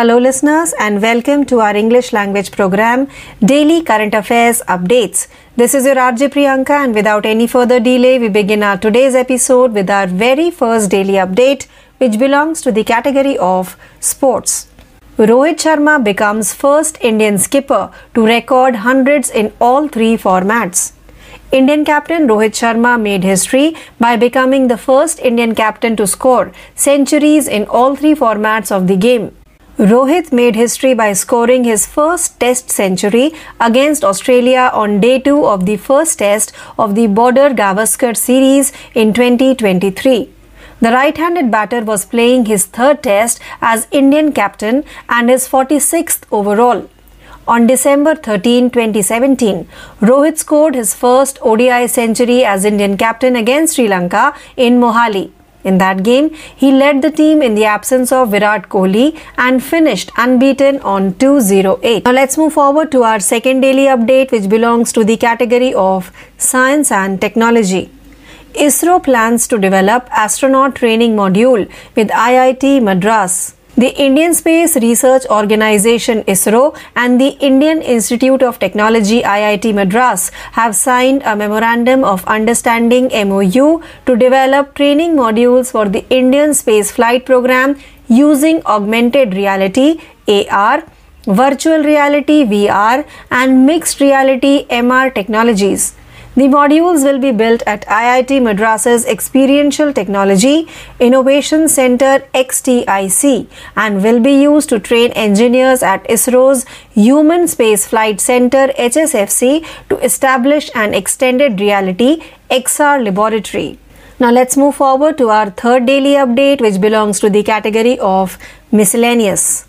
Hello, listeners, and welcome to our English language program, Daily Current Affairs Updates. This is your RJ Priyanka, and without any further delay, we begin our today's episode with our very first daily update, which belongs to the category of sports. Rohit Sharma becomes first Indian skipper to record hundreds in all three formats. Indian captain Rohit Sharma made history by becoming the first Indian captain to score centuries in all three formats of the game. Rohit made history by scoring his first Test century against Australia on day 2 of the first Test of the Border Gavaskar series in 2023. The right handed batter was playing his third Test as Indian captain and his 46th overall. On December 13, 2017, Rohit scored his first ODI century as Indian captain against Sri Lanka in Mohali. In that game, he led the team in the absence of Virat Kohli and finished unbeaten on 208. Now let's move forward to our second daily update which belongs to the category of science and technology. ISRO plans to develop astronaut training module with IIT Madras. The Indian Space Research Organization ISRO and the Indian Institute of Technology IIT Madras have signed a Memorandum of Understanding MOU to develop training modules for the Indian space flight program using augmented reality AR, virtual reality VR, and mixed reality MR technologies. The modules will be built at IIT Madras's Experiential Technology Innovation Center XTIC and will be used to train engineers at ISRO's Human Space Flight Center HSFC to establish an extended reality XR laboratory. Now let's move forward to our third daily update which belongs to the category of miscellaneous.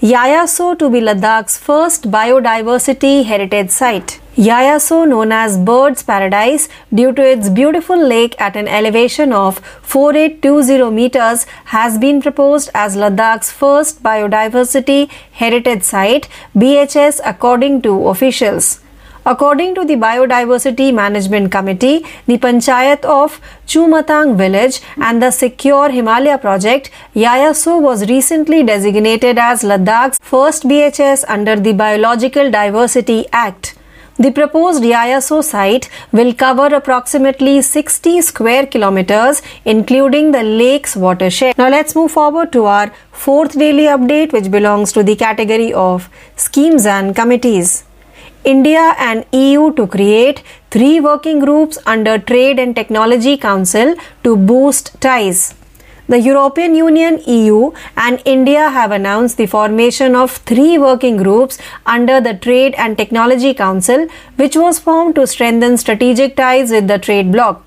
Yaya Tso to be Ladakh's first biodiversity heritage site. Yaya Tso, known as Bird's Paradise due to its beautiful lake at an elevation of 4820 meters, has been proposed as Ladakh's first biodiversity heritage site, BHS, according to officials. According to the Biodiversity Management Committee, the Panchayat of Chumatang village and the Secure Himalaya project, Yaya Tso was recently designated as Ladakh's first BHS under the Biological Diversity Act. The proposed Yaya Tso site will cover approximately 60 square kilometers, including the lake's watershed. Now let's move forward to our fourth daily update, which belongs to the category of schemes and committees. India and EU to create three working groups under Trade and Technology Council to boost ties. The European Union, EU, and India have announced the formation of three working groups under the Trade and Technology Council, which was formed to strengthen strategic ties with the trade bloc.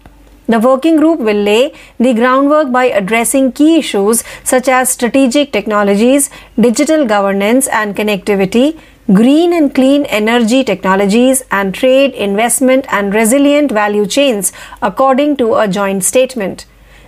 The working group will lay the groundwork by addressing key issues such as strategic technologies, digital governance and connectivity, green and clean energy technologies, and trade, investment, and resilient value chains, according to a joint statement.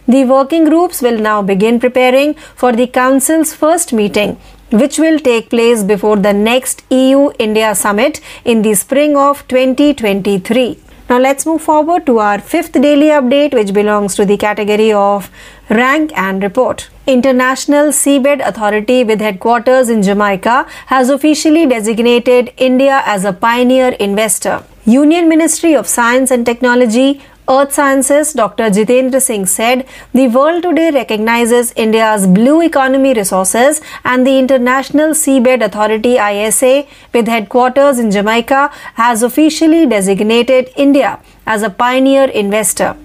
The working groups will now begin preparing for the Council's first meeting, which will take place before the next EU India summit in the spring of 2023. Now let's move forward to our fifth daily update, which belongs to the category of rank and report. International Seabed Authority with headquarters in Jamaica has officially designated India as a pioneer investor. Union Ministry of Science and Technology Earth Sciences, Dr. Jitendra Singh said, the world today recognizes India's blue economy resources and the International Seabed Authority ISA with headquarters in Jamaica has officially designated India as a pioneer investor.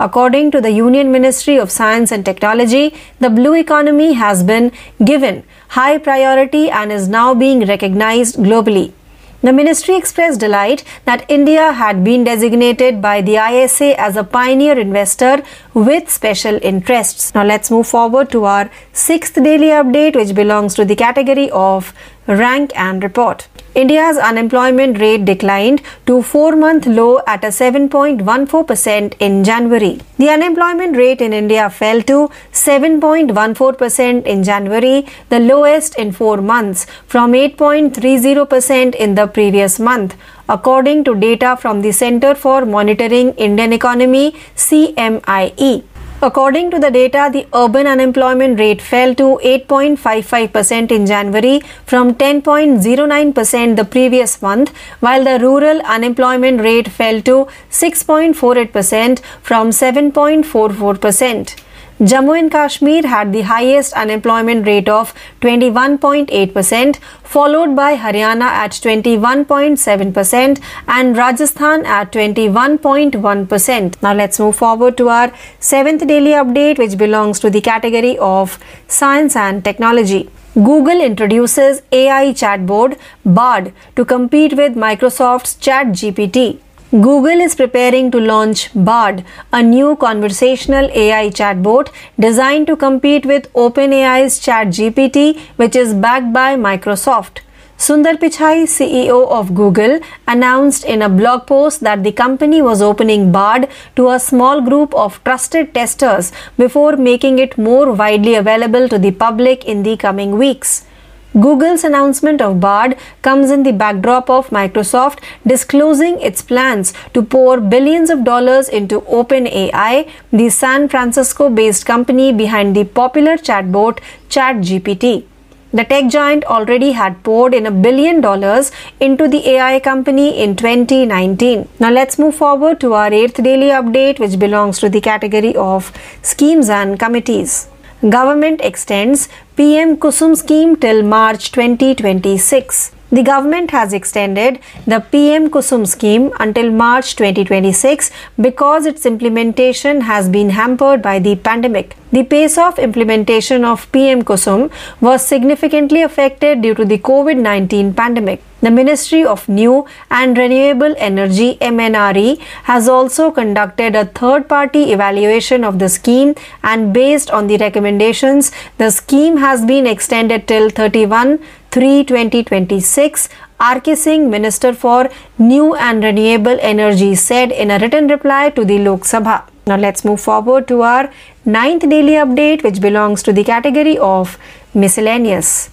According to the Union Ministry of Science and Technology, the blue economy has been given high priority and is now being recognized globally. The ministry expressed delight that India had been designated by the ISA as a pioneer investor with special interests. Now let's move forward to our sixth daily update, which belongs to the category of rank and report. India's unemployment rate declined to 4 month low at a 7.14% in January. The unemployment rate in India fell to 7.14% in January, the lowest in 4 months from 8.30% in the previous month, according to data from the Center for Monitoring Indian Economy CMIE. According to the data, the urban unemployment rate fell to 8.55% in January from 10.09% the previous month, while the rural unemployment rate fell to 6.48% from 7.44%. Jammu and Kashmir had the highest unemployment rate of 21.8%, followed by Haryana at 21.7% and Rajasthan at 21.1%. Now let's move forward to our seventh daily update, which belongs to the category of science and technology. Google introduces AI chatbot Bard to compete with Microsoft's ChatGPT. Google is preparing to launch Bard, a new conversational AI chatbot designed to compete with OpenAI's ChatGPT, which is backed by Microsoft. Sundar Pichai, CEO of Google, announced in a blog post that the company was opening Bard to a small group of trusted testers before making it more widely available to the public in the coming weeks. Google's announcement of Bard comes in the backdrop of Microsoft disclosing its plans to pour billions of dollars into OpenAI, the San Francisco based company behind the popular chatbot ChatGPT. The tech giant already had poured in a billion dollars into the AI company in 2019. Now let's move forward to our eighth daily update, which belongs to the category of schemes and committees. Government extends PM Kusum scheme till March 2026. The government has extended the PM Kusum scheme until March 2026 because its implementation has been hampered by the pandemic. The pace of implementation of PM Kusum was significantly affected due to the COVID 19 pandemic. The Ministry of New and Renewable Energy MNRE has also conducted a third party evaluation of the scheme and based on the recommendations the scheme has been extended till 31 3 2026 RK Singh, Minister for New and Renewable Energy, said in a written reply to the Lok Sabha. Now let's move forward to our ninth daily update, which belongs to the category of miscellaneous.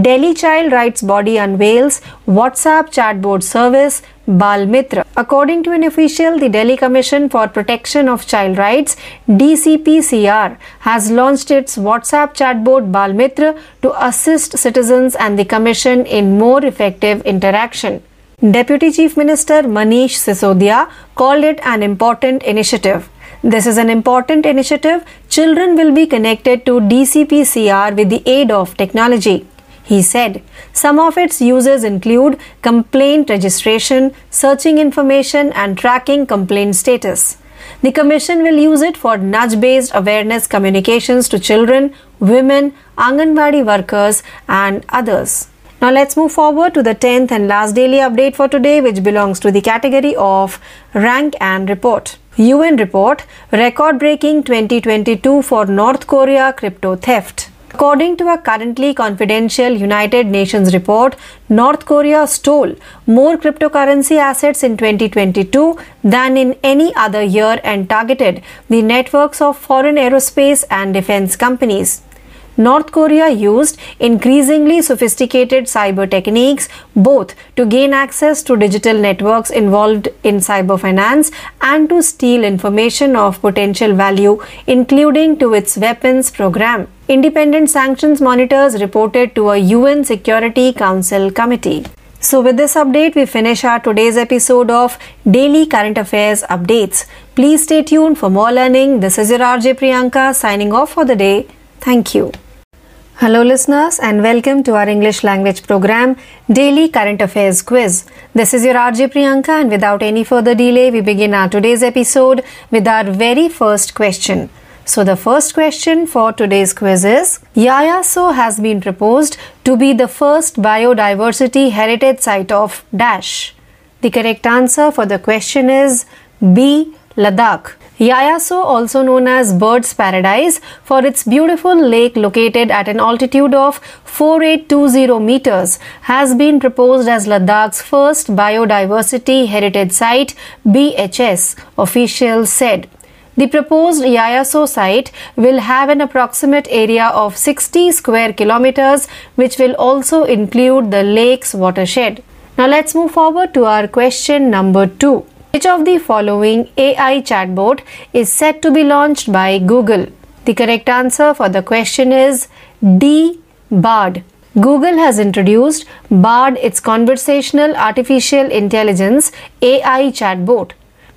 Delhi Child Rights Body unveils WhatsApp chatbot service Bal Mitra. According to an official, the Delhi Commission for Protection of Child Rights DCPCR has launched its WhatsApp chatbot Bal Mitra to assist citizens and the commission in more effective interaction. Deputy Chief Minister Manish Sisodia called it an important initiative. This is an important initiative. Children will be connected to DCPCR with the aid of technology. He said some of its uses include complaint registration, searching information, and tracking complaint status. The Commission will use it for nudge based awareness communications to children, women, Anganwadi workers, and others. Now let's move forward to the 10th and last daily update for today, which belongs to the category of Rank and Report. UN report record breaking 2022 for North Korea crypto theft. According to a currently confidential United Nations report, North Korea stole more cryptocurrency assets in 2022 than in any other year and targeted the networks of foreign aerospace and defense companies. North Korea used increasingly sophisticated cyber techniques both to gain access to digital networks involved in cyber finance and to steal information of potential value, including to its weapons program. Independent sanctions monitors reported to a UN Security Council committee. So, with this update, we finish our today's episode of Daily Current Affairs Updates. Please stay tuned for more learning. This is your RJ Priyanka signing off for the day. Thank you. Hello, listeners, and welcome to our English language program, Daily Current Affairs Quiz. This is your RJ Priyanka, and without any further delay, we begin our today's episode with our very first question. So, the first question for today's quiz is Yaya Tso has been proposed to be the first biodiversity heritage site of Dash. The correct answer for the question is B. Ladakh. Yaya Tso, also known as Bird's Paradise, for its beautiful lake located at an altitude of 4820 meters, has been proposed as Ladakh's first biodiversity heritage site, BHS, officials said. The proposed Yaya Tso site will have an approximate area of 60 square kilometers, which will also include the lake's watershed. Now let's move forward to our question number 2. Which of the following AI chatbot is set to be launched by Google? The correct answer for the question is D. Bard. Google has introduced Bard, its conversational artificial intelligence AI chatbot.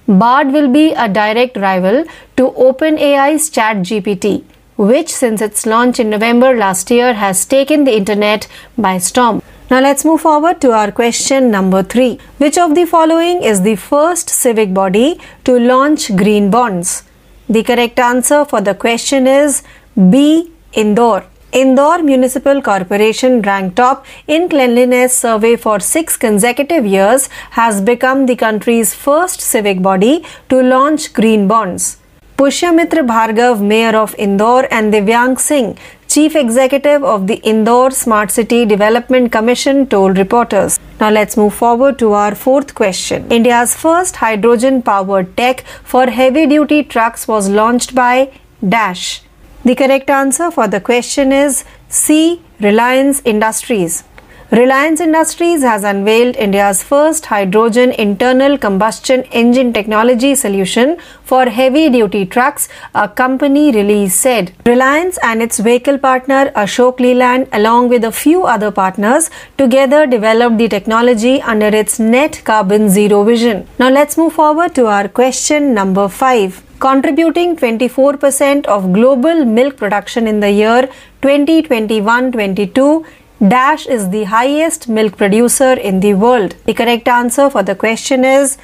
Bard will be a direct rival to OpenAI's ChatGPT, which since its launch in November last year has taken the internet by storm. Now let's move forward to our question number 3. Which of the following is the first civic body to launch green bonds? The correct answer for the question is B. Indore. Indore Municipal Corporation ranked top in cleanliness survey for 6 consecutive years has become the country's first civic body to launch green bonds. Pushyamitra Bhargav, Mayor of Indore, and Divyang Singh, Chief Executive of the Indore Smart City Development Commission, told reporters. Now let's move forward to our fourth question. India's first hydrogen powered tech for heavy duty trucks was launched by Dash. The correct answer for the question is C. Reliance Industries. Reliance Industries has unveiled India's first hydrogen internal combustion engine technology solution for heavy duty trucks, a company release said. Reliance and its vehicle partner Ashok Leyland, along with a few other partners, together developed the technology under its net carbon zero vision. Now let's move forward to our question number 5 contributing 24% of global milk production in the year 2021 22 Dash is the highest milk producer in the world. The correct answer for the question is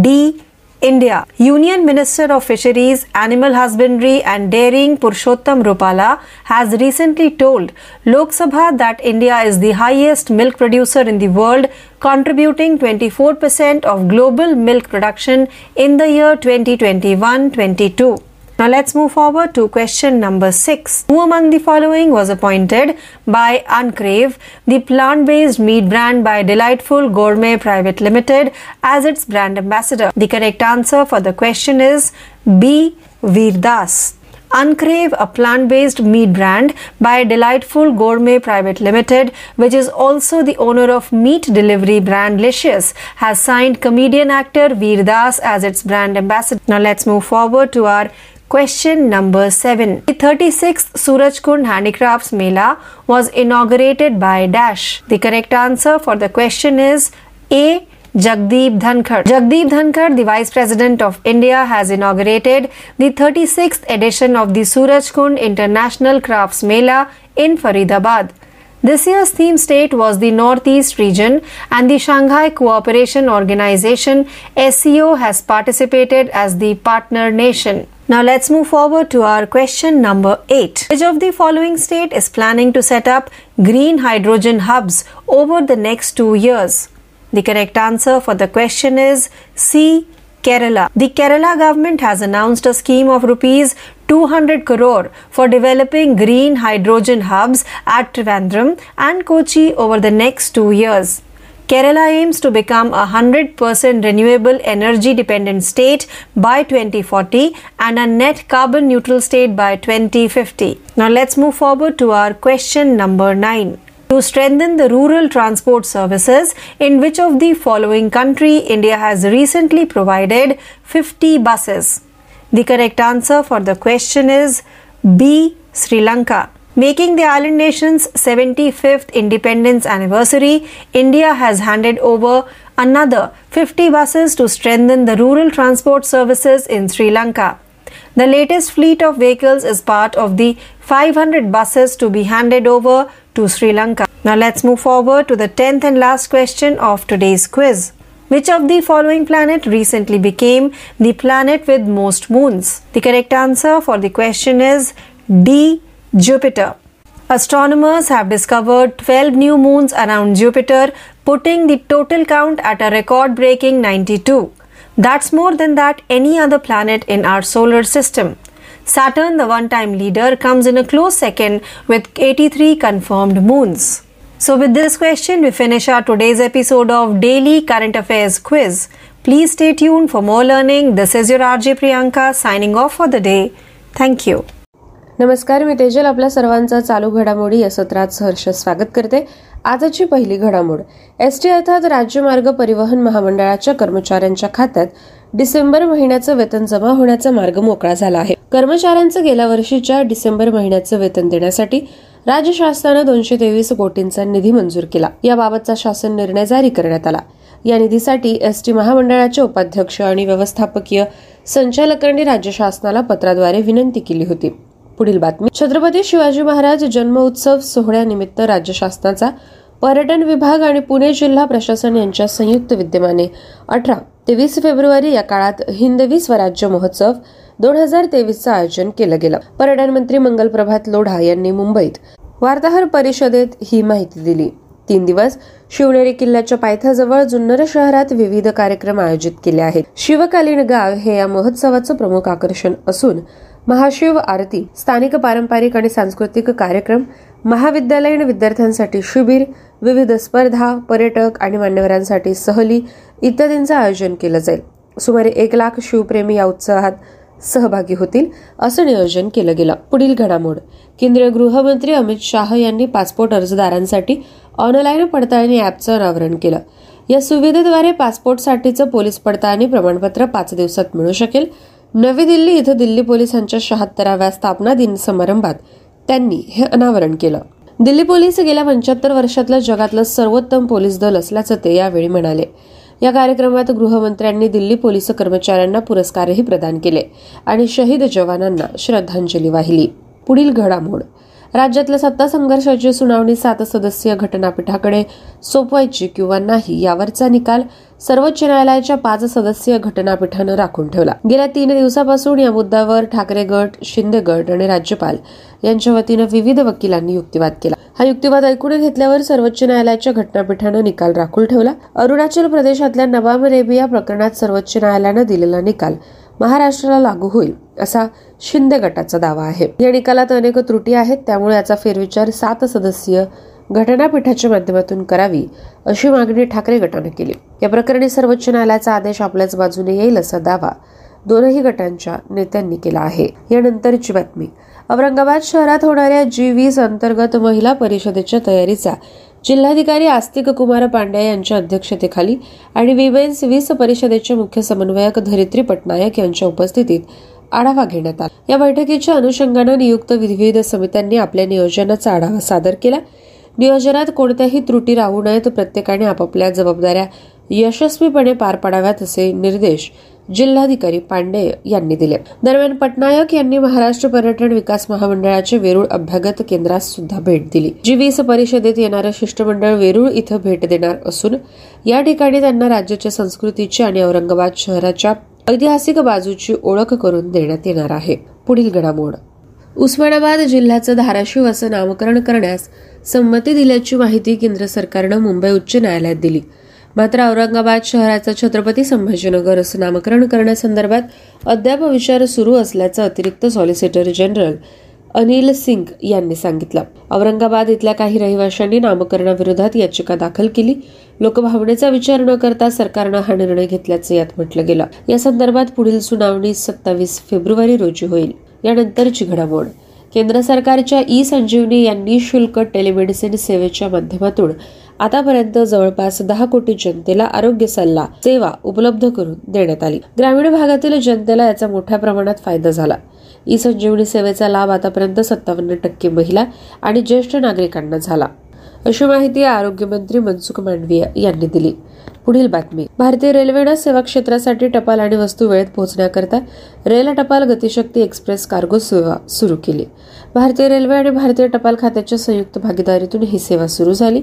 D. India. Union Minister of Fisheries, Animal Husbandry and Dairying Purushottam Rupala has recently told Lok Sabha that India is the highest milk producer in the world, contributing 24% of global milk production in the year 2021-22. Now let's move forward to question number 6. Who among the following was appointed by Uncrave, the plant-based meat brand by Delightful Gourmet Private Limited as its brand ambassador? The correct answer for the question is B. Veer Das. Uncrave, a plant based meat brand by Delightful Gourmet Private Limited, which is also the owner of meat delivery brand Licious, has signed comedian actor Veer Das as its brand ambassador. Now let's move forward to our Question number 7. The 36th Surajkund Handicrafts Mela was inaugurated by Dash. The correct answer for the question is A. Jagdeep Dhankhar. Jagdeep Dhankhar, the Vice President of India, has inaugurated the 36th edition of the Surajkund International Crafts Mela in Faridabad. This year's theme state was the Northeast region and the Shanghai Cooperation Organization SCO has participated as the partner nation. Now let's move forward to our question number 8. Which of the following state is planning to set up green hydrogen hubs over the next 2 years? The correct answer for the question is C. Kerala. The Kerala government has announced a scheme of rupees 200 crore for developing green hydrogen hubs at Trivandrum and Kochi over the next 2 years. Kerala aims to become a 100% renewable energy dependent state by 2040 and a net carbon neutral state by 2050. Now let's move forward to our question number 9 to strengthen the rural transport services in which of the following country India has recently provided 50 buses. The correct answer for the question is B. Sri Lanka. Making the island nation's 75th independence anniversary, India has handed over another 50 buses to strengthen the rural transport services in Sri Lanka. The latest fleet of vehicles is part of the 500 buses to be handed over to Sri Lanka. Now let's move forward to the 10th and last question of today's quiz. Which of the following planet recently became the planet with most moons? The correct answer for the question is D. Jupiter. Astronomers have discovered 12 new moons around Jupiter, putting the total count at a record breaking 92. That's more than that any other planet in our solar system. Saturn, the one time leader, comes in a close second with 83 confirmed moons. So, with this question, we finish our today's episode of Daily Current Affairs Quiz. Please stay tuned for more learning. This is your RJ Priyanka signing off for the day. Thank you. नमस्कार मी तेजल. आपल्या सर्वांचा चालू घडामोडी या सत्रात सहर्ष स्वागत करते. आजची पहिली घडामोड. एस टी अर्थात राज्य मार्ग परिवहन महामंडळाच्या कर्मचाऱ्यांच्या खात्यात डिसेंबर महिन्याचं वेतन जमा होण्याचा मार्ग मोकळा झाला आहे. कर्मचाऱ्यांचं गेल्या वर्षीच्या डिसेंबर महिन्याचं वेतन देण्यासाठी राज्य शासनानं दोनशे तेवीस कोटींचा निधी मंजूर केला. याबाबतचा शासन निर्णय जारी करण्यात आला. या निधीसाठी एस टी महामंडळाचे उपाध्यक्ष आणि व्यवस्थापकीय संचालकांनी राज्य शासनाला पत्राद्वारे विनंती केली होती. पुढील बातमी. छत्रपती शिवाजी महाराज जन्म उत्सव सोहळ्यानिमित्त राज्य शासनाचा पर्यटन विभाग आणि पुणे जिल्हा प्रशासन यांच्या संयुक्त विद्यमाने अठरा ते वीस फेब्रुवारी या काळात हिंदवी स्वराज्य महोत्सव दोन हजार तेवीसचं आयोजन केलं गेलं. पर्यटन मंत्री मंगल प्रभात लोढा यांनी मुंबईत वार्ताहर परिषदेत ही माहिती दिली. तीन दिवस शिवनेरी किल्ल्याच्या पायथ्याजवळ जुन्नर शहरात विविध कार्यक्रम आयोजित केले आहेत. शिवकालीन गाव हे या महोत्सवाचं प्रमुख आकर्षण असून महाशिव आरती स्थानिक पारंपरिक आणि सांस्कृतिक कार्यक्रम महाविद्यालयीन विद्यार्थ्यांसाठी शिबिर विविध स्पर्धा पर्यटक आणि मान्यवरांसाठी सहली इत्यादींचं आयोजन केलं जाईल. सुमारे एक लाख शिवप्रेमी या उत्साहात सहभागी होतील असं नियोजन केलं गेलं. पुढील घडामोड. केंद्रीय गृहमंत्री अमित शाह यांनी पासपोर्ट अर्जदारांसाठी ऑनलाईन पडताळणी ॲपचं अनावरण केलं. या सुविधेद्वारे पासपोर्टसाठीचं पोलीस पडताळणी प्रमाणपत्र पाच दिवसात मिळू शकेल. नवी दिल्ली इथं दिल्ली पोलिसांच्या शहात्तराव्या स्थापना दिन समारंभात त्यांनी हे अनावरण केलं. दिल्ली पोलीस गेल्या पंच्याहत्तर वर्षातलं जगातलं सर्वोत्तम पोलीस दल असल्याचं ते यावेळी म्हणाले. या कार्यक्रमात गृहमंत्र्यांनी दिल्ली पोलीस कर्मचाऱ्यांना पुरस्कारही प्रदान केले आणि शहीद जवानांना श्रद्धांजली वाहिली. पुढील घडामोड. राज्यातल्या सत्ता संघर्षाची सुनावणी सात सदस्यीय घटनापीठाकडे सोपवायची किंवा नाही यावरचा निकाल सर्वोच्च न्यायालयाच्या पाच सदस्यीय घटनापीठानं राखून ठेवला. गेल्या तीन दिवसापासून या मुद्द्यावर ठाकरे गट शिंदे गट आणि राज्यपाल यांच्या वतीनं विविध वकिलांनी युक्तिवाद केला. हा युक्तिवाद ऐकून घेतल्यावर सर्वोच्च न्यायालयाच्या घटनापीठानं निकाल राखून ठेवला. अरुणाचल प्रदेशातल्या नवाम रेबिया प्रकरणात सर्वोच्च न्यायालयानं दिलेला निकाल महाराष्ट्राला लागू होईल असा शिंदे गटाचा दावा आहे. या निकालात अनेक त्रुटी आहेत त्यामुळे याचा फेरविचार सात सदस्यीय घटनापीठाच्या माध्यमातून करावी अशी मागणी ठाकरे गटाने केली. या प्रकरणी सर्वोच्च न्यायालयाचा आदेश आपल्याच बाजूने येईल असा दावा दोनही गटांच्या नेत्यांनी केला आहे. यानंतरची बातमी. औरंगाबाद शहरात होणाऱ्या जी वीस अंतर्गत महिला परिषदेच्या तयारीचा जिल्हाधिकारी आस्तिक कुमार पांड्या यांच्या अध्यक्षतेखाली आणि विमेन्स वीस परिषदेचे मुख्य समन्वयक धरित्री पटनायक यांच्या उपस्थितीत आढावा घेण्यात आला. या बैठकीच्या अनुषंगानं नियुक्त विविध समित्यांनी आपल्या नियोजनाचा आढावा सादर केला. नियोजनात कोणत्याही त्रुटी राहू नयेत प्रत्येकाने आपापल्या जबाबदाऱ्या यशस्वीपणे पार पाडाव्यात असे निर्देश जिल्हाधिकारी पांडे यांनी दिले. दरम्यान पटनायक यांनी महाराष्ट्र पर्यटन विकास महामंडळाच्या वेरूळ अभ्यागत केंद्रास सुद्धा भेट दिली. जी वीस परिषदेत येणारं शिष्टमंडळ वेरूळ इथं भेट देणार असून या ठिकाणी त्यांना राज्याच्या संस्कृतीची आणि औरंगाबाद शहराच्या ऐतिहासिक बाजूची ओळख करून देण्यात येणार आहे. पुढील घडामोड. उस्मानाबाद जिल्ह्याचं धाराशिव असं नामकरण करण्यास संमती दिल्याची माहिती केंद्र सरकारनं मुंबई उच्च न्यायालयात दिली. मात्र औरंगाबाद शहराचं छत्रपती संभाजीनगर असं नामकरण करण्यासंदर्भात अद्याप विचार सुरू असल्याचं अतिरिक्त सॉलिसिटर जनरल अनिल सिंग यांनी सांगितलं. औरंगाबाद इथल्या काही रहिवाशांनी नामकरणाविरोधात याचिका दाखल केली. लोकभावनेचा विचार न करता सरकारनं हा निर्णय घेतल्याचं यात म्हटलं गेलं. या संदर्भात पुढील सुनावणी सत्तावीस फेब्रुवारी रोजी होईल. यानंतरची घडामोड. केंद्र सरकारच्या ई संजीवनी यांनी शुल्क टेलिमेडिसिन सेवेच्या माध्यमातून आतापर्यंत जवळपास दहा कोटी जनतेला आरोग्य सल्ला सेवा उपलब्ध करून देण्यात आली. ग्रामीण भागातील जनतेला याचा मोठ्या प्रमाणात फायदा झाला. ई संजीवनी सेवेचा लाभ आतापर्यंत सत्तावन्न टक्के महिला आणि ज्येष्ठ नागरिकांना झाला. अशी माहिती आरोग्यमंत्री मनसुख मांडवीय यांनी दिली. पुढील बातमी. भारतीय रेल्वेनं सेवा क्षेत्रासाठी टपाल आणि वस्तू वेळेत पोहोचण्याकरता रेल टपाल गतिशक्ती एक्सप्रेस कार्गो सेवा सुरू केली. भारतीय रेल्वे आणि भारतीय टपाल खात्याच्या संयुक्त भागीदारीतून ही सेवा सुरू झाली.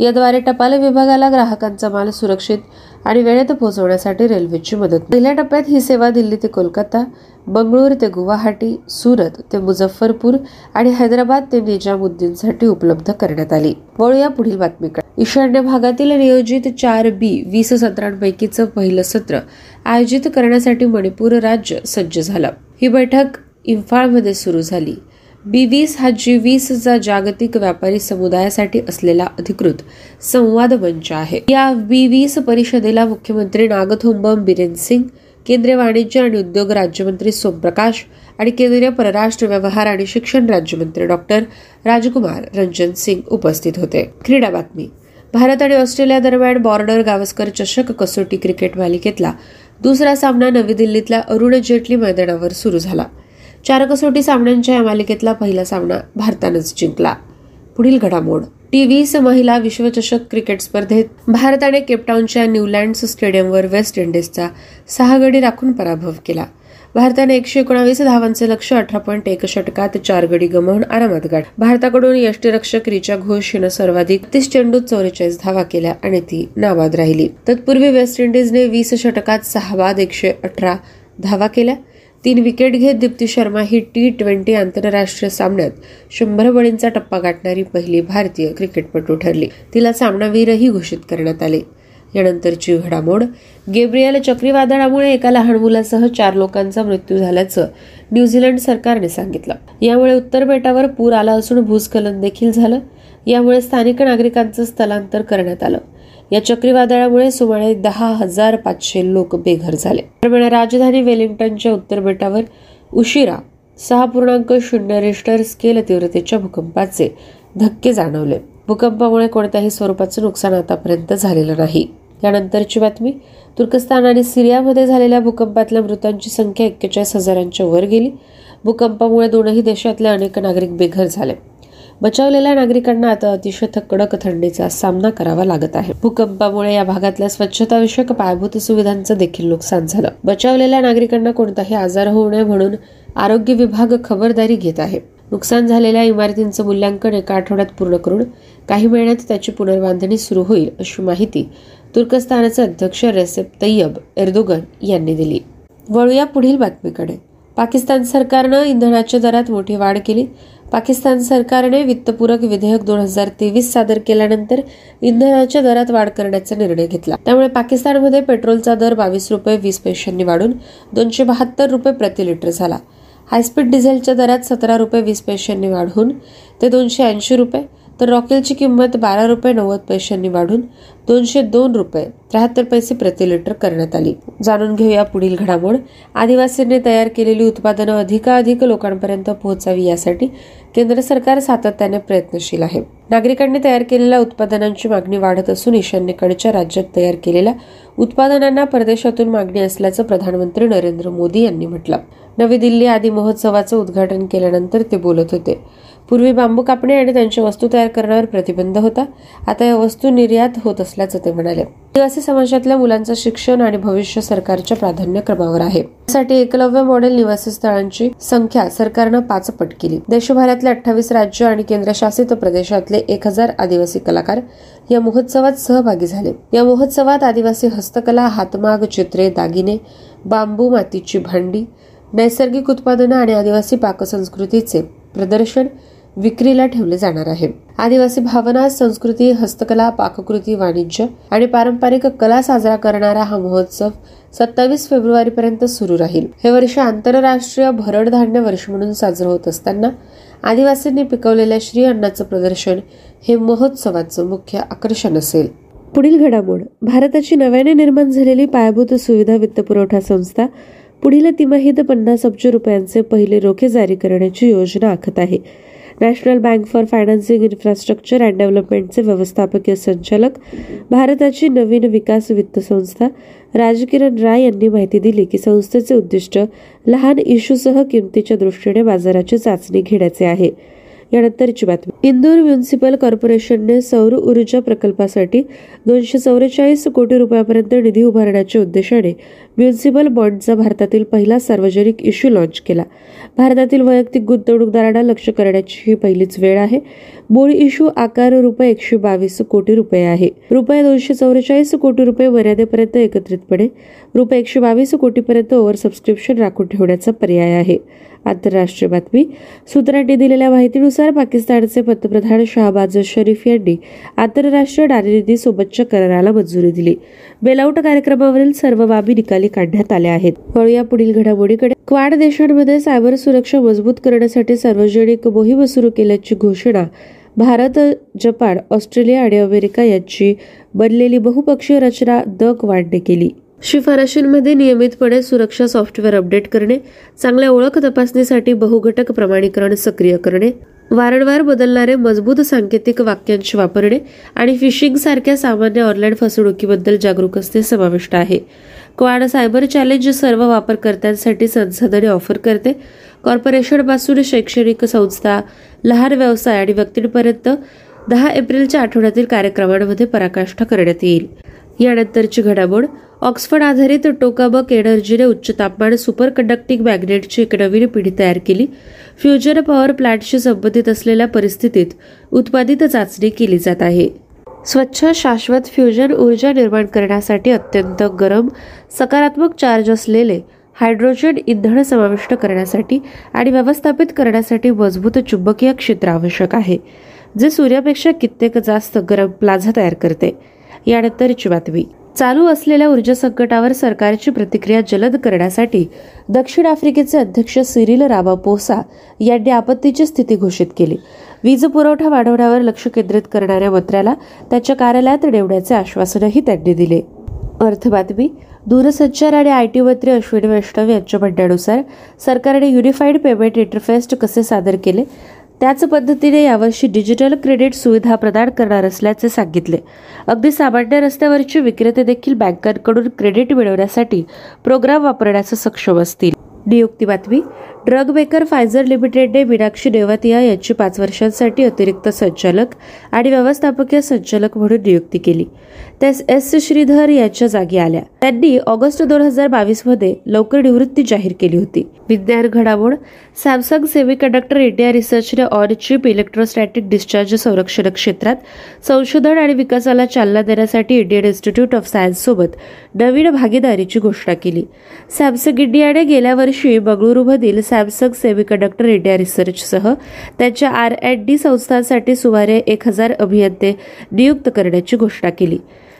याद्वारे टपाल विभागाला ग्राहकांचा माल सुरक्षित आणि वेळेत पोहोचवण्यासाठी रेल्वेची मदत. पहिल्या टप्प्यात ही सेवा दिल्ली ते कोलकाता बंगळूर ते गुवाहाटी सुरत ते मुझफ्फरपूर आणि हैदराबाद ते निजामुद्दीनसाठी उपलब्ध करण्यात आली. वळूया पुढील बातमीकडे. ईशान्य भागातील नियोजित चार बी वीस सत्रांपैकीचं पहिलं सत्र आयोजित करण्यासाठी मणिपूर राज्य सज्ज झालं. ही बैठक इम्फाळमध्ये सुरू झाली. बी वीस हा जी वीसचा जागतिक व्यापारी समुदायासाठी असलेला अधिकृत संवाद मंच आहे. या बी वीस परिषदेला मुख्यमंत्री नागथोंबम बिरेन सिंग केंद्रीय वाणिज्य आणि उद्योग राज्यमंत्री सोमप्रकाश आणि केंद्रीय परराष्ट्र व्यवहार आणि शिक्षण राज्यमंत्री डॉक्टर राजकुमार रंजन सिंग उपस्थित होते. क्रीडा बातमी. भारत आणि ऑस्ट्रेलिया दरम्यान बॉर्डर गावस्कर चषक कसोटी क्रिकेट मालिकेतला दुसरा सामना नवी दिल्लीतल्या अरुण जेटली मैदानावर सुरू झाला. चार कसोटी सामन्यांच्या या मालिकेतला पहिला सामना भारतानंच जिंकला. पुढील घडामोड. टी वीस महिला विश्वचषक क्रिकेट स्पर्धेत भारताने केपटाऊनच्या न्यूलँड्स स्टेडियमवर वेस्ट इंडिजचा सहा गडी राखून पराभव केला. भारताने एकशे एकोणावीस धावांचे लक्ष अठरा पॉईंट एक षटकात चार गडी गमावून आरामात गाठ भारताकडून यष्टीरक्षक रिचा घोष हिनं सर्वाधिक तीस चेंडूत चौवेचाळीस धावा केल्या आणि ती नाबाद राहिली. तत्पूर्वी वेस्ट इंडिजने वीस षटकात सहा बाद एकशे अठरा धावा केल्या. तीन विकेट घेत दीप्ती शर्मा ही टी ट्वेंटी आंतरराष्ट्रीय सामन्यात शंभर बळींचा टप्पा गाठणारी पहिली भारतीय क्रिकेटपटू ठरली. तिला सामनावीरही घोषित करण्यात आले. यानंतरची घडामोड गेब्रियल चक्रीवादळामुळे एका लहान मुलासह चार लोकांचा मृत्यू झाल्याचं न्यूझीलंड सरकारने सांगितलं. यामुळे उत्तर बेटावर पूर आला असून भूस्खलन देखील झालं. यामुळे स्थानिक नागरिकांचं स्थलांतर करण्यात आलं. या चक्रीवादळामुळे सुमारे दहा हजार पाचशे लोक बेघर झाले. दरम्यान राजधानी वेलिंग्टनच्या उत्तर बेटावर उशिरा सहा पूर्णांक शून्य रेस्टर स्केल तीव्रतेच्या भूकंपाचे धक्के जाणवले. भूकंपामुळे कोणत्याही स्वरूपाचं नुकसान आतापर्यंत झालेलं नाही. यानंतरची बातमी तुर्कस्तान आणि सिरियामध्ये झालेल्या भूकंपातल्या मृतांची संख्या एक्केचाळीस हजारांच्या वर गेली. भूकंपामुळे दोनही देशातले अनेक नागरिक बेघर झाले. बचावलेल्या नागरिकांना आता अतिशय कडक थंडीचा सामना करावा लागत आहे. भूकंपामुळे या भागातल्या स्वच्छता विषयक पायाभूत सुविधांचं देखील नुकसान झालं. बचावलेल्या नागरिकांना कोणताही आजार होऊ नये म्हणून आरोग्य विभाग खबरदारी घेत आहे. नुकसान झालेल्या इमारतींचं मूल्यांकन एका आठवड्यात पूर्ण करून काही महिन्यात त्याची पुनर्बांधणी सुरू होईल अशी माहिती तुर्कस्तानाचे अध्यक्ष रेसेप तय्यब एर्दोगन यांनी दिली. वळूया पुढील बातमीकडे. पाकिस्तान सरकारनं इंधनाच्या दरात मोठी वाढ केली. पाकिस्तान सरकारने वित्तपूरक विधेयक दोन हजार तेवीस सादर केल्यानंतर इंधनाच्या दरात वाढ करण्याचा निर्णय घेतला. त्यामुळे पाकिस्तानमध्ये पेट्रोलचा दर बावीस रुपये वीस पैशांनी वाढून दोनशे बहात्तर रुपये प्रति लिटर झाला. हायस्पीड डिझेलच्या दरात सतरा रुपये वीस पैशांनी वाढून ते दोनशे ऐंशी रुपये. तर रॉकेलची किंमत बारा रुपये नव्वद पैशांनी वाढून दोनशे दोन रुपये त्र्याहत्तर पैसे प्रति लिटर करण्यात आली. जाणून घेऊया पुढील घडामोड. आदिवासींनी तयार केलेली उत्पादनं अधिकाधिक लोकांपर्यंत पोहोचावी यासाठी केंद्र सरकार सातत्याने प्रयत्नशील आहे. नागरिकांनी तयार केलेल्या उत्पादनांची मागणी वाढत असून ईशान्येकडच्या राज्यात तयार केलेल्या उत्पादनांना परदेशातून मागणी असल्याचं प्रधानमंत्री नरेंद्र मोदी यांनी म्हटलं. नवी दिल्ली आदी महोत्सवाचं उद्घाटन केल्यानंतर ते बोलत होते. पूर्वी बांबू कापणे आणि त्यांच्या वस्तू तयार करण्यावर प्रतिबंध होता. आता या वस्तू निर्यात होत असल्याचं ते म्हणाले. आदिवासी समाजातल्या मुलांचं शिक्षण आणि भविष्य सरकारच्या प्राधान्यक्रमावर आहे. त्यासाठी एकलव्य मॉडेल निवासी स्थळांची संख्या सरकारनं पाच पट केली. देशभरातले अठ्ठावीस राज्य आणि केंद्रशासित प्रदेशातले एक हजार आदिवासी कलाकार या महोत्सवात सहभागी झाले. या महोत्सवात आदिवासी हस्तकला हातमाग चित्रे दागिने बांबू मातीची भांडी नैसर्गिक उत्पादनं आणि आदिवासी पाकसंस्कृतीचे प्रदर्शन विक्रीला ठेवले जाणार आहे. आदिवासी भावना संस्कृती हस्तकला पाककृती वाणिज्य आणि पारंपरिक कला साजरा करणारा हा महोत्सव सत्तावीस फेब्रुवारी पर्यंत सुरू राहील. हे वर्ष आंतरराष्ट्रीय भरड धान्य वर्ष म्हणून साजरं होत असताना आदिवासींनी पिकवलेल्या श्री अन्नाचं प्रदर्शन हे महोत्सवाचं मुख्य आकर्षण असेल. पुढील घडामोड. भारताची नव्याने निर्माण झालेली पायाभूत सुविधा वित्तपुरवठा संस्था पुढील तिमाहीत पन्नास अब्ज रुपयांचे पहिले रोखे जारी करण्याची योजना आखत आहे. National bank for financing infrastructure and डेव्हलपमेंटचे व्यवस्थापकीय संचालक भारताची नवीन विकास वित्त संस्था राजकिरण राय यांनी माहिती दिली की संस्थेचे उद्दिष्ट लहान इश्यूसह किमतीच्या दृष्टीने बाजाराची चाचणी घेण्याचे आहे. यानंतरची बातमी इंदूर म्युनिसिपल कॉर्पोरेशनने सौर ऊर्जा प्रकल्पासाठी दोनशे चौवेचाळीस कोटी रुपयापर्यंत निधी उभारण्याच्या उद्देशाने म्युनिसिपल बॉन्डचा भारतातील पहिला सार्वजनिक इश्यू लॉन्च केला. भारतातील वैयक्तिक गुंतवणूकदारांना लक्ष करण्याची ही पहिलीच वेळ आहे. मूळ इश्यू आकार रुपये एकशे बावीस कोटी रुपये आहे. रुपये दोनशे चौवेचाळीस कोटी रुपये मर्यादेपर्यंत एकत्रितपणे रुपये एकशे बावीस कोटीपर्यंत ओव्हर सबस्क्रिप्शन राखून ठेवण्याचा पर्याय आहे. आंतरराष्ट्रीय बातमी. सूत्रांनी दिलेल्या माहितीनुसार पाकिस्तानचे पंतप्रधान शहबाज शरीफ यांनी आंतरराष्ट्रीय नाणेनिधी सोबतच्या कराराला मंजुरी दिली. बेलाउट कार्यक्रमावरील सर्व बाबी निकाली काढण्यात आल्या आहेत. वळूया पुढील घडामोडीकडे. क्वाड देशांमध्ये सायबर सुरक्षा मजबूत करण्यासाठी सार्वजनिक मोहीम सुरू केल्याची घोषणा भारत जपान ऑस्ट्रेलिया आणि अमेरिका यांची बनलेली बहुपक्षीय रचना द क्वाडने केली. शिफारशींमध्ये नियमितपणे सुरक्षा सॉफ्टवेअर अपडेट करणे चांगल्या ओळख तपासणीसाठी बहुघटक प्रमाणीकरण सक्रिय करणे वारंवार बदलणारे मजबूत सांकेतिक वाक्यांश वापरणे आणि फिशिंग सारख्या सामान्य ऑनलाईन फसवणुकीबद्दल जागरूक असणे समाविष्ट आहे. क्वाड सायबर चॅलेंज सर्व वापरकर्त्यांसाठी संसाधने ऑफर करते. कॉर्पोरेशनपासून शैक्षणिक संस्था लहान व्यवसाय आणि व्यक्तींपर्यंत दहा एप्रिलच्या आठवड्यातील कार्यक्रमांमध्ये पराकाष्ठा करण्यात येईल. यानंतरची घडामोड ऑक्सफर्ड आधारित टोकाबक एनर्जीने उच्च तापमान सुपर कंडक्टिंग मॅग्नेटची एक नवीन पिढी तयार केली. फ्युजन पॉवर प्लांटशी संबंधित असलेल्या परिस्थितीत उत्पादित चाचणी केली जात आहे. स्वच्छ शाश्वत फ्युजन ऊर्जा निर्माण करण्यासाठी अत्यंत गरम सकारात्मक चार्ज असलेले हायड्रोजन इंधन समाविष्ट करण्यासाठी आणि व्यवस्थापित करण्यासाठी मजबूत चुंबकीय क्षेत्र आवश्यक आहे जे सूर्यापेक्षा कित्येक जास्त गरम प्लाझा तयार करते. यानंतरची बातमी. चालू असलेल्या ऊर्जा संकटावर सरकारची प्रतिक्रिया जलद करण्यासाठी दक्षिण आफ्रिकेचे अध्यक्ष सिरिल रामापोसा यांनी आपत्तीची स्थिती घोषित केली. वीज पुरवठा वाढवण्यावर लक्ष केंद्रित करणाऱ्या मंत्र्याला त्याच्या कार्यालयात नेवण्याचे आश्वासनही त्यांनी दिले. अर्थ बातमी दूरसंचार आणि आय टी मंत्री अश्विनी वैष्णव यांच्या म्हणण्यानुसार सरकारने युनिफाईड पेमेंट इंटरफेस्ट कसे सादर केले? त्याच पद्धतीने यावर्षी डिजिटल क्रेडिट सुविधा प्रदान करणार असल्याचे सांगितले. अगदी सामान्य रस्त्यावरचे विक्रेते देखील बँकांकडून क्रेडिट मिळवण्यासाठी प्रोग्राम वापरण्यास सक्षम असतील. नियुक्ती बातमी ड्रग मेकर फायझर लिमिटेडने मीनाक्षी नेवातिया यांची पाच वर्षांसाठी अतिरिक्त संचालक आणि व्यवस्थापकीय संचालक म्हणून नियुक्ती केली. त्यास एस. श्रीधर यांच्या जागी आल्या. त्यांनी ऑगस्ट दोन हजार बावीसमध्ये लवकर निवृत्ती जाहीर केली होती. विज्ञान घडामोड सॅमसंग सेमीकंडक्टर इंडिया रिसर्चने ऑन चिप इलेक्ट्रोस्टॅटिक डिस्चार्ज संरक्षण क्षेत्रात संशोधन आणि विकासाला चालना देण्यासाठी इंडियन इन्स्टिट्यूट ऑफ सायन्स सोबत नवीन भागीदारीची घोषणा केली. सॅमसंग इंडियाने गेल्या वर्षी बंगळुरूमधील सॅमसंग सेमीकंडक्टर इंडिया रिसर्चसह त्यांच्या आर अँड डी संस्थांसाठी सुमारे एक हजार अभियंते नियुक्त करण्याची घोषणा केली.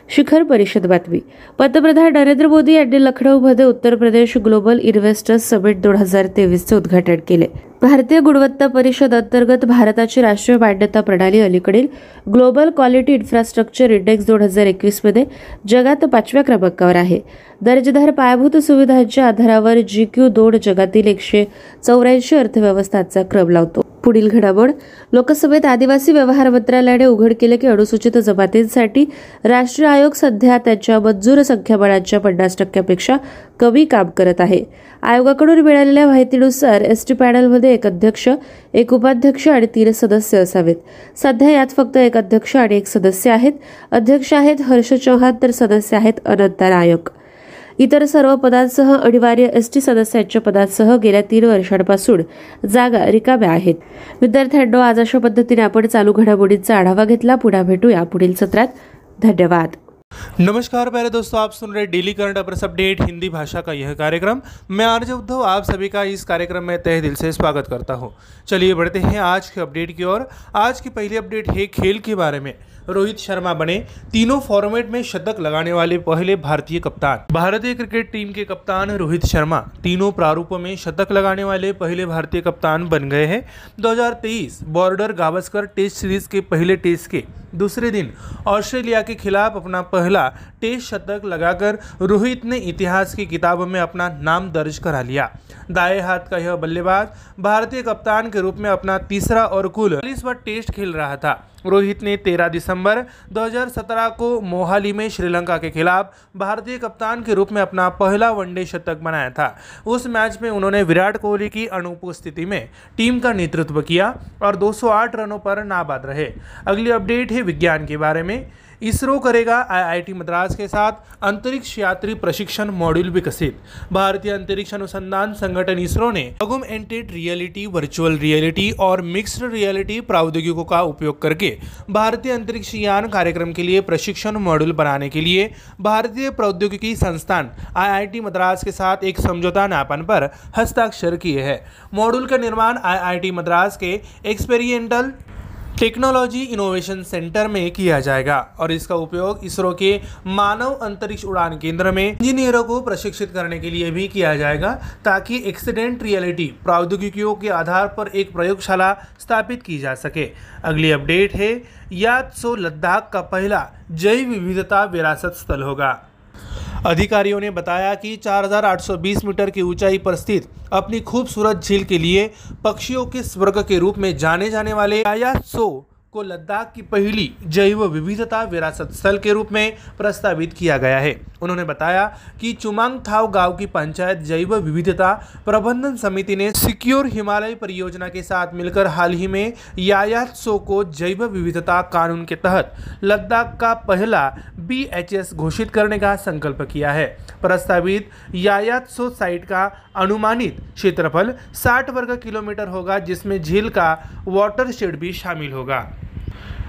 शिखर परिषद बातमी. पंतप्रधान नरेंद्र मोदी यांनी लखनौमध्ये Uttar Pradesh Global Investors Summit दोन हजार तेवीसचे उद्घाटन केले. भारतीय गुणवत्ता परिषद अंतर्गत भारताची राष्ट्रीय मान्यता प्रणाली अलीकडील ग्लोबल क्वालिटी इन्फ्रास्ट्रक्चर इंडेक्स दोन हजार एकवीसमध्ये जगात पाचव्या क्रमांकावर आहे. दर्जेदार पायाभूत सुविधांच्या आधारावर जी क्यू दोन जगातील एकशे चौऱ्याऐंशी अर्थव्यवस्थांचा क्रम लावतो. पुढील घडामोड लोकसभेत आदिवासी व्यवहार मंत्रालयाने उघड केले की अनुसूचित जमातींसाठी राष्ट्रीय आयोग सध्या त्याच्या मंजूर संख्याबळाच्या पन्नास टक्क्यापेक्षा कमी काम करत आहे. आयोगाकडून मिळालेल्या माहितीनुसार एस टी पॅनलमध्ये एक अध्यक्ष एक उपाध्यक्ष आणि तीन सदस्य असावेत. सध्या यात फक्त एक अध्यक्ष आणि एक सदस्य आहेत. अध्यक्ष आहेत हर्ष चौहान तर सदस्य आहेत अनंत नायक. इतर सर्व पदांसह अनिवार्य एस टी सदस्यांच्या पदांसह गेल्या तीन वर्षांपासून जागा रिकाम्या आहेत. विद्यार्थ्यांनो आज अशा पद्धतीने आपण चालू घडामोडींचा आढावा घेतला. पुन्हा भेटूया पुढील सत्रात. धन्यवाद. नमस्कार, प्यारे दोस्तों, आप सुन रहे daily current affairs update, Hindi भाषा का यह कार्यक्रम। मैं आर्ज उद्धव, आप सभी का इस कार्यक्रम में तहे दिल से स्वागत करता हूँ। चलिए बढ़ते हैं आज के अपडेट की ओर। आज की पहली अपडेट है खेल के बारे में। रोहित शर्मा बने। तीनों फॉर्मेट में शतक लगाने वाले पहले भारतीय कप्तान। भारतीय क्रिकेट टीम के कप्तान रोहित शर्मा तीनों प्रारूपों में शतक लगाने वाले पहले भारतीय कप्तान बन गए हैं। 2023 बॉर्डर गावस्कर टेस्ट सीरीज़ के पहले टेस्ट के दूसरे दिन ऑस्ट्रेलिया के खिलाफ अपना पहला टेस्ट शतक लगाकर रोहित ने इतिहास की किताबों में अपना नाम दर्ज करा लिया। दाएँ हाथ का यह बल्लेबाज भारतीय कप्तान के रूप में अपना तीसरा और कुल चालीसवा टेस्ट खेल रहा था। रोहित ने 13 दिसंबर 2017 को मोहाली में श्रीलंका के खिलाफ भारतीय कप्तान के रूप में अपना पहला वनडे शतक बनाया था। उस मैच में उन्होंने विराट कोहली की अनुपस्थिति में टीम का नेतृत्व किया और 208 रनों पर नाबाद रहे। अगली अपडेट है विज्ञान के बारे में। इसरो करेगा आईआईटी मद्रास के साथ अंतरिक्ष यात्री प्रशिक्षण मॉड्यूल विकसित। भारतीय अंतरिक्ष अनुसंधान संगठन इसरो ने ऑगमेंटेड रियलिटी, वर्चुअल रियलिटी और मिक्स्ड रियलिटी प्रौद्योगिकों का उपयोग करके भारतीय अंतरिक्ष यान कार्यक्रम के लिए प्रशिक्षण मॉड्यूल बनाने के लिए भारतीय प्रौद्योगिकी संस्थान आईआईटी मद्रास के साथ एक समझौता ज्ञापन पर हस्ताक्षर किए हैं। मॉड्यूल का निर्माण आईआईटी मद्रास के एक्सपेरिमेंटल टेक्नोलॉजी इनोवेशन सेंटर में किया जाएगा और इसका उपयोग इसरो के मानव अंतरिक्ष उड़ान केंद्र में इंजीनियरों को प्रशिक्षित करने के लिए भी किया जाएगा ताकि एक्सीडेंट रियलिटी प्रौद्योगिकियों के आधार पर एक प्रयोगशाला स्थापित की जा सके। अगली अपडेट है याद सो लद्दाख का पहला जैव विविधता विरासत स्थल होगा। अधिकारियों ने बताया कि 4,820 मीटर की ऊंचाई पर स्थित अपनी खूबसूरत झील के लिए पक्षियों के स्वर्ग के रूप में जाने जाने वाले आया सो को लद्दाख की पहली जैव विविधता विरासत स्थल के रूप में प्रस्तावित किया गया है। उन्होंने बताया कि चुमांग थाव गाँव की पंचायत जैव विविधता प्रबंधन समिति ने सिक्योर हिमालय परियोजना के साथ मिलकर हाल ही में यायात सो को जैव विविधता कानून के तहत लद्दाख का पहला बीएचएस घोषित करने का संकल्प किया है। प्रस्तावित यायात सो साइट का अनुमानित क्षेत्रफल 60 वर्ग किलोमीटर होगा जिसमें झील का वाटर शेड भी शामिल होगा।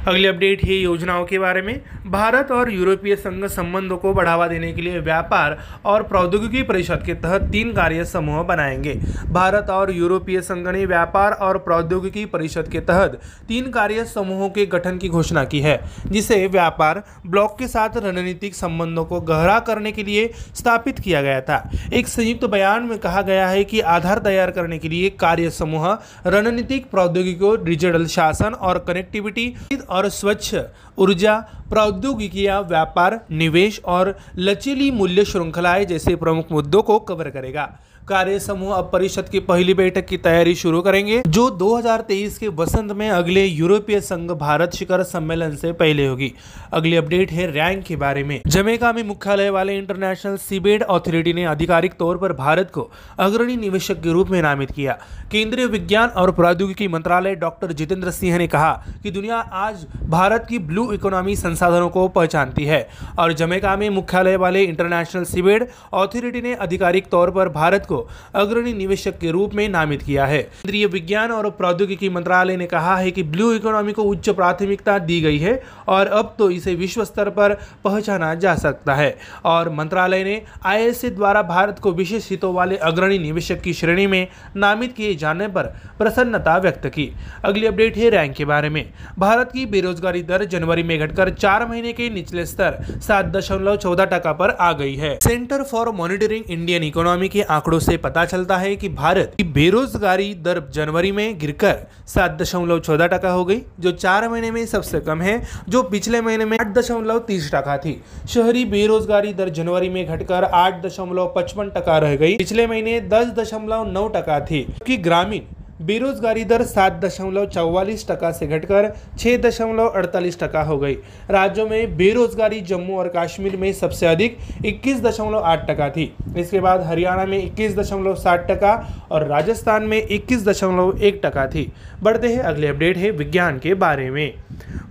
अगली अपडेट है योजनाओं के बारे में। भारत और यूरोपीय संघ संबंधों को बढ़ावा देने के लिए व्यापार और प्रौद्योगिकी परिषद के तहत तीन कार्य समूह बनाएँगे। भारत और यूरोपीय संघ ने व्यापार और प्रौद्योगिकी परिषद के तहत तीन कार्य समूहों के गठन की घोषणा की है, जिसे व्यापार, ब्लॉक के साथ रणनीतिक संबंधों को गहरा करने के लिए स्थापित किया गया था। एक संयुक्त बयान में कहा गया है कि आधार तैयार करने के लिए कार्य समूह, रणनीतिक प्रौद्योगिकी डिजिटल शासन और कनेक्टिविटी और स्वच्छ ऊर्जा प्रौद्योगिकिया व्यापार निवेश और लचीली मूल्य श्रृंखलाएं जैसे प्रमुख मुद्दों को कवर करेगा। कार्य समूह अब परिषद की पहली बैठक की तैयारी शुरू करेंगे, जो 2023 के वसंत में अगले यूरोपीय संघ भारत शिखर सम्मेलन से पहले होगी। अगली अपडेट है रैंक के बारे में। जमेका में मुख्यालय वाले इंटरनेशनल सीबेड अथॉरिटी ने आधिकारिक तौर पर भारत को अग्रणी निवेशक के रूप में नामित किया। केंद्रीय विज्ञान और प्रौद्योगिकी मंत्रालय डॉक्टर जितेंद्र सिंह ने कहा कि दुनिया आज भारत की ब्लू इकोनॉमी संसाधनों को पहचानती है और जमेका में मुख्यालय वाले इंटरनेशनल सीबेड अथॉरिटी ने आधिकारिक तौर पर भारत को अग्रणी निवेशक के रूप में नामित किया है। केंद्रीय विज्ञान और प्रौद्योगिकी मंत्रालय ने कहा है कि ब्लू इकोनॉमी को उच्च प्राथमिकता दी गई है और अब तो इसे विश्व स्तर पर पहचाना जा सकता है। और मंत्रालय ने आई द्वारा भारत को विशेष हितों वाले अग्रणी निवेशक की श्रेणी में नामित किए जाने पर प्रसन्नता व्यक्त की। अगली अपडेट है रैंक के बारे में। भारत की बेरोजगारी दर जनवरी में घटकर चार महीने के निचले स्तर, सात दशमलव चौदह टका पर आ गई है। Centre for monitoring Indian economy के आंकड़ों से पता चलता है कि भारत की बेरोजगारी दर जनवरी में गिरकर सात दशमलव चौदह टका हो गई, जो चार महीने में सबसे कम है, जो पिछले महीने में आठ दशमलव तीस टका थी। शहरी बेरोजगारी दर जनवरी में घटकर आठ दशमलव पचपन टका रह गई, पिछले महीने दस दशमलव नौ टका थी, जबकि ग्रामीण बेरोजगारी दर सात दशमलव चौवालीस टका से घटकर छः दशमलव अड़तालीस टका हो गई। राज्यों में बेरोजगारी जम्मू और कश्मीर में सबसे अधिक इक्कीस दशमलव आठ टका थी। इसके बाद हरियाणा में इक्कीस दशमलव सात टका और राजस्थान में इक्कीस दशमलव एक टका थी। बढ़ते हैं अगले अपडेट है विज्ञान के बारे में।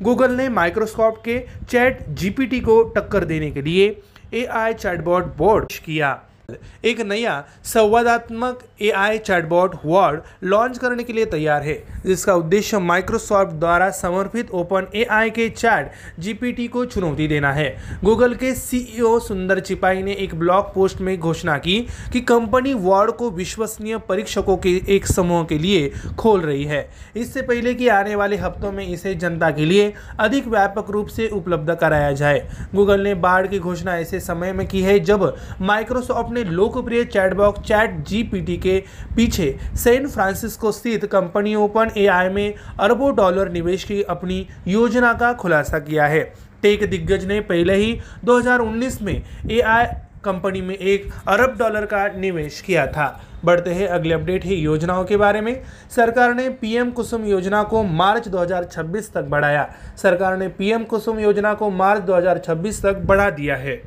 गूगल ने माइक्रोसॉफ्ट के चैट जीपीटी को टक्कर देने के लिए ए आई चैटबॉट बोर्ड किया। एक नया संवादात्मक एआई चैटबॉट वर्ड लॉन्च करने के लिए तैयार है, जिसका उद्देश्य माइक्रोसॉफ्ट द्वारा समर्पित ओपन एआई के चैट जीपीटी को चुनौती देना है। गूगल के सीईओ सुंदर चिपाई ने एक ब्लॉग पोस्ट में घोषणा की कि कंपनी वर्ड को विश्वसनीय परीक्षकों के एक समूह के लिए खोल रही है। इससे पहले कि आने वाले हफ्तों में इसे जनता के लिए अधिक व्यापक रूप से उपलब्ध कराया जाए। गूगल ने बाढ़ की घोषणा ऐसे समय में की है जब माइक्रोसॉफ्ट ने लोकप्रिय चैटबॉक्स चैट जीपीटी के पीछे सैन फ्रांसिस्को स्थित कंपनी ओपन एआई में अरबों डॉलर निवेश की अपनी योजना का खुलासा किया है। टेक दिग्गज ने पहले ही 2019 में एआई कंपनी में एक अरब डॉलर का निवेश किया था। बढ़ते हैं अगले अपडेट है योजनाओं के बारे में। सरकार ने पीएम कुसुम योजना को मार्च 2026 तक बढ़ाया। सरकार ने पीएम कुसुम योजना को मार्च 2026 तक बढ़ा दिया है।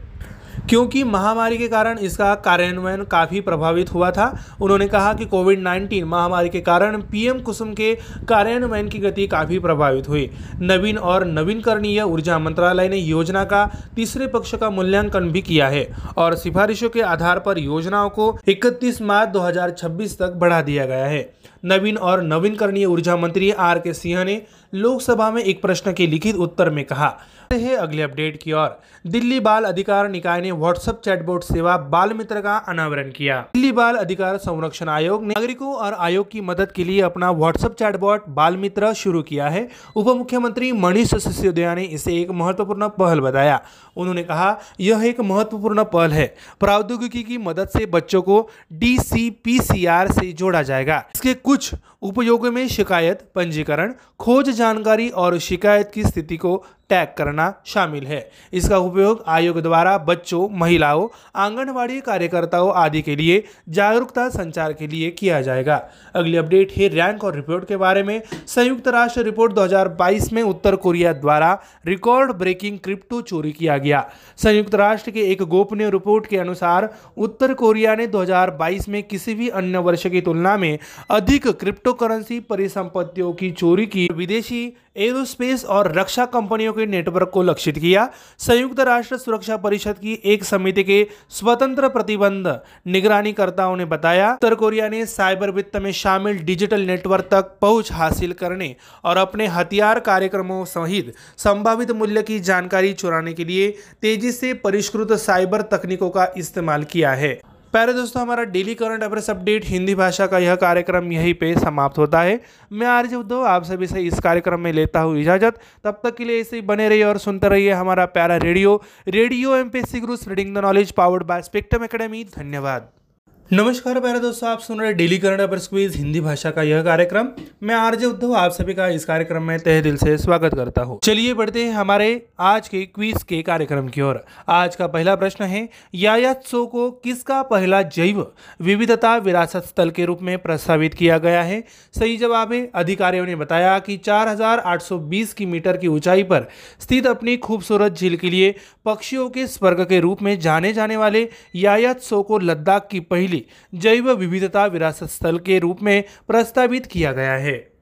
क्योंकि महामारी के कारण इसका कार्यान्वयन काफ़ी प्रभावित हुआ था। उन्होंने कहा कि कोविड 19 महामारी के कारण पीएम कुसुम के कार्यान्वयन की गति काफ़ी प्रभावित हुई। नवीन और नवीनकरणीय ऊर्जा मंत्रालय ने योजना का तीसरे पक्ष का मूल्यांकन भी किया है और सिफारिशों के आधार पर योजनाओं को इकतीस मार्च दो हज़ार छब्बीस तक बढ़ा दिया गया है। नवीन और नवीनकरणीय ऊर्जा मंत्री आर के सिंह ने लोकसभा में एक प्रश्न के लिखित उत्तर में कहा। है अगले अपडेट की ओर। दिल्ली बाल अधिकार निकाय ने व्हाट्सएप चैटबॉट सेवा बाल मित्र का अनावरण किया। दिल्ली बाल अधिकार संरक्षण आयोग ने नागरिकों और आयोग की मदद के लिए अपना व्हाट्सएप चैटबॉट बाल मित्र शुरू किया है। उप मुख्यमंत्री मनीष सिसोदिया ने इसे एक महत्वपूर्ण पहल बताया। उन्होंने कहा, यह एक महत्वपूर्ण पहल है। प्रौद्योगिकी की मदद से बच्चों को डीसीपीसीआर से जोड़ा जाएगा। इसके कुछ कुछ उपयोग में शिकायत पंजीकरण खोज जानकारी और शिकायत की स्थिति को टैग करना शामिल है। इसका उपयोग आयोग द्वारा बच्चों, महिलाओं, आंगनवाड़ी कार्यकर्ताओं आदि के लिए जागरूकता संचार के लिए किया जाएगा। अगली अपडेट है रैंक और रिपोर्ट के बारे में। संयुक्त राष्ट्र रिपोर्ट 2022 में उत्तर कोरिया द्वारा रिकॉर्ड ब्रेकिंग क्रिप्टो चोरी किया गया। संयुक्त राष्ट्र के एक गोपनीय रिपोर्ट के अनुसार, उत्तर कोरिया ने 2022 में किसी भी अन्य वर्ष की तुलना में अधिक क्रिप्टो करेंसी परिसंपत्तियों की चोरी की विदेशी एरोस्पेस और रक्षा कंपनियों के नेटवर्क को लक्षित किया। संयुक्त राष्ट्र सुरक्षा परिषद की एक समिति के स्वतंत्र प्रतिबंध निगरानीकर्ताओं ने बताया, उत्तर कोरिया ने साइबर वित्त में शामिल डिजिटल नेटवर्क तक पहुँच हासिल करने और अपने हथियार कार्यक्रमों सहित संभावित मूल्य की जानकारी चुराने के लिए तेज़ी से परिष्कृत साइबर तकनीकों का इस्तेमाल किया है। प्यारे दोस्तों, हमारा daily current affairs update Hindi भाषा का यह कार्यक्रम यहीं पे समाप्त होता है। मैं आर्य उद्धव आप सभी से इस कार्यक्रम में लेता हूँ इजाज़त। तब तक के लिए ऐसे ही बने रहिए और सुनते रहिए हमारा प्यारा radio. Radio M P C Guru spreading the knowledge powered by Spectrum Academy धन्यवाद। नमस्कार प्यारे दोस्तों आप सुन रहे daily current affairs quiz Hindi भाषा का यह कार्यक्रम। मैं आरजे उद्धव आप सभी का इस कार्यक्रम में तहे दिल से स्वागत करता हूँ। चलिए बढ़ते हैं हमारे आज के क्वीज के कार्यक्रम की ओर। आज का पहला प्रश्न है यायात्सो को किसका पहला जैव विविधता विरासत स्थल के रूप में प्रस्तावित किया गया है? सही जवाब है अधिकारियों ने बताया कि 4,820 की मीटर की ऊंचाई पर स्थित अपनी खूबसूरत झील के लिए पक्षियों के स्वर्ग के रूप में जाने जाने वाले यायात्सो को लद्दाख की पहली जैव विविधता विरासत स्थल के रूप में प्रस्तावित किया गया है।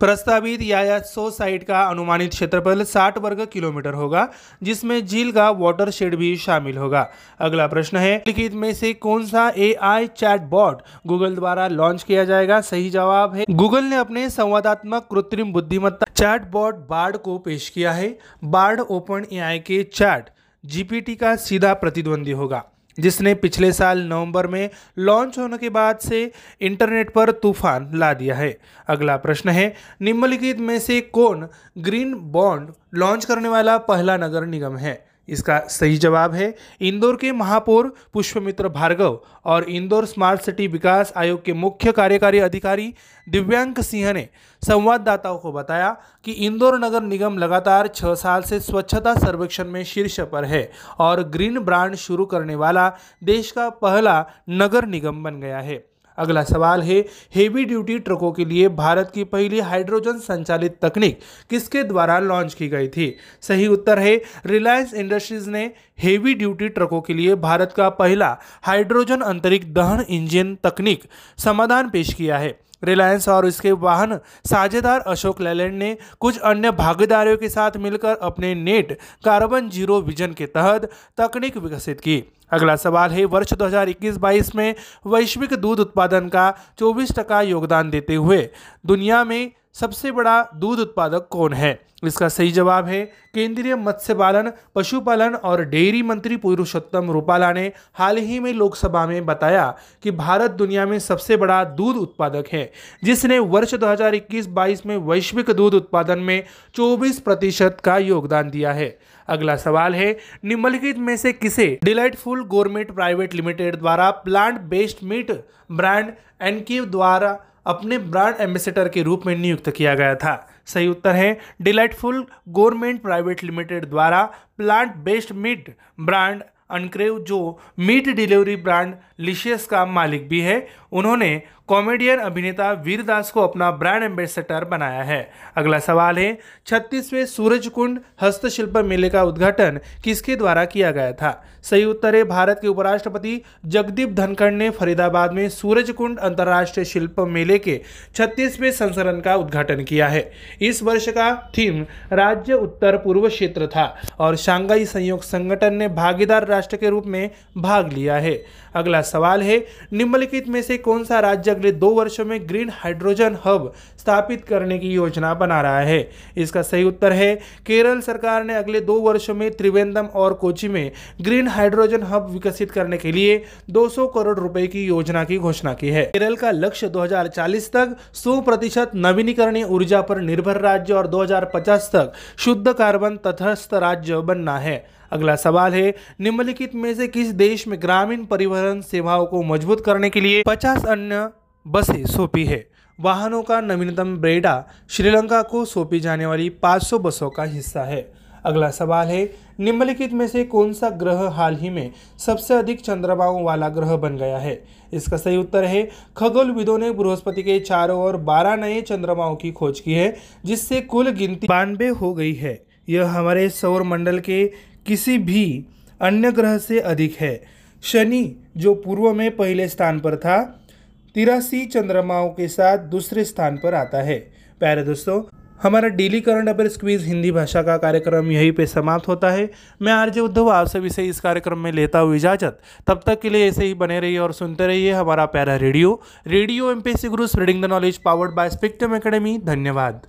प्रस्तावित यायात्सो साइट का अनुमानित क्षेत्रफल 60 वर्ग किलोमीटर होगा, जिसमें झील का वाटर शेड भी शामिल होगा। अगला प्रश्न है, लिखित में से कौन सा A I chat bot Google द्वारा लॉन्च किया जाएगा? सही जवाब है गूगल ने अपने संवादात्मक कृत्रिम बुद्धिमत्ता चैट बॉट बार्ड को पेश किया है। बार्ड ओपन एआई के चैट जीपीटी का सीधा प्रतिद्वंदी होगा। जिसने पिछले साल नवंबर में लॉन्च होने के बाद से इंटरनेट पर तूफ़ान ला दिया है। अगला प्रश्न है, निम्नलिखित में से कौन ग्रीन बॉन्ड लॉन्च करने वाला पहला नगर निगम है? इसका सही जवाब है इंदौर के महापौर पुष्पमित्र भार्गव और इंदौर स्मार्ट सिटी विकास आयोग के मुख्य कार्यकारी अधिकारी दिव्यांक सिंह ने संवाददाताओं को बताया कि इंदौर नगर निगम लगातार छः साल से स्वच्छता सर्वेक्षण में शीर्ष पर है और ग्रीन ब्रांड शुरू करने वाला देश का पहला नगर निगम बन गया है। अगला सवाल है हेवी ड्यूटी ट्रकों के लिए भारत की पहली हाइड्रोजन संचालित तकनीक किसके द्वारा लॉन्च की गई थी? सही उत्तर है रिलायंस इंडस्ट्रीज़ ने हेवी ड्यूटी ट्रकों के लिए भारत का पहला हाइड्रोजन अंतरिक्ष दहन इंजन तकनीक समाधान पेश किया है। रिलायंस और इसके वाहन साझेदार अशोक लेलैंड ने कुछ अन्य भागीदारों के साथ मिलकर अपने नेट कार्बन ज़ीरो विजन के तहत तकनीक विकसित की। अगला सवाल है, वर्ष 2021-22 में वैश्विक दूध उत्पादन का 24 टका योगदान देते हुए दुनिया में सबसे बड़ा दूध उत्पादक कौन है? इसका सही जवाब है केंद्रीय मत्स्य पालन, पशुपालन और डेयरी मंत्री पुरुषोत्तम रूपाला ने हाल ही में लोकसभा में बताया कि भारत दुनिया में सबसे बड़ा दूध उत्पादक है, जिसने वर्ष 2021-22 में वैश्विक दूध उत्पादन में 24 प्रतिशत का योगदान दिया है। अगला सवाल है, निम्नलिखित में से किसे डिलाइटफुल गोरमेट प्राइवेट लिमिटेड द्वारा प्लांट बेस्ड मीट ब्रांड एनक्यू द्वारा अपने ब्रांड एम्बेसडर के रूप में नियुक्त किया गया था। सही उत्तर है, डिलाइटफुल गवर्नमेंट प्राइवेट लिमिटेड द्वारा plant based meat brand Uncrave जो मीट डिलीवरी ब्रांड लिशियस का मालिक भी है। उन्होंने कॉमेडियन अभिनेता वीरदास को अपना ब्रांड एम्बेसडर बनाया है। अगला सवाल है, छत्तीसवें सूरज कुंड हस्तशिल्प मेले का उद्घाटन किसके द्वारा किया गया था? सही उत्तर है, भारत के उपराष्ट्रपति जगदीप धनखड़ ने फरीदाबाद में सूरज कुंड अंतर्राष्ट्रीय शिल्प मेले के छत्तीसवें संस्करण का उद्घाटन किया है। इस वर्ष का थीम राज्य उत्तर पूर्व क्षेत्र था और शांघाई संयोग संगठन ने भागीदार राष्ट्र के रूप में भाग लिया है। अगला सवाल है, निम्नलिखित में से कौन सा राज्य अगले दो वर्षों में ग्रीन हाइड्रोजन हब स्थापित करने की योजना बना रहा है? इसका सही उत्तर है, केरल सरकार ने अगले दो वर्षों में त्रिवेंद्रम और कोची में ग्रीन हाइड्रोजन हब विकसित करने के लिए 200 करोड़ रुपए की योजना की घोषणा की है। केरल का लक्ष्य 2040 तक 100 प्रतिशत नवीनीकरणीय ऊर्जा पर निर्भर राज्य और 2050 तक शुद्ध कार्बन तटस्थ राज्य बनना है। अगला सवाल है, निम्नलिखित में से किस देश में ग्रामीण परिवहन सेवाओं को मज़बूत करने के लिए 50 अन्य बसें सौंपी है? वाहनों का नवीनतम ब्रेडा श्रीलंका को सौंपी जाने वाली 500 बसों का हिस्सा है। अगला सवाल है, निम्नलिखित में से कौन सा ग्रह हाल ही में सबसे अधिक चंद्रमाओं वाला ग्रह बन गया है? इसका सही उत्तर है, खगोलविदों ने बृहस्पति के चारों ओर बारह नए चंद्रमाओं की खोज की है, जिससे कुल गिनती बानवे हो गई है। यह हमारे सौर मंडल के किसी भी अन्य ग्रह से अधिक है। शनि, जो पूर्व में पहले स्थान पर था, तिरासी चंद्रमाओं के साथ दूसरे स्थान पर आता है। प्यारे दोस्तों, हमारा daily current affair quiz Hindi भाषा का कार्यक्रम यहीं पे समाप्त होता है। मैं आरजे उद्धव आप सभी से इस कार्यक्रम में लेता हूँ इजाज़त। तब तक के लिए ऐसे ही बने रहिए और सुनते रहिए हमारा प्यारा radio. Radio M P C Guru spreading the knowledge powered by Spectrum Academy धन्यवाद।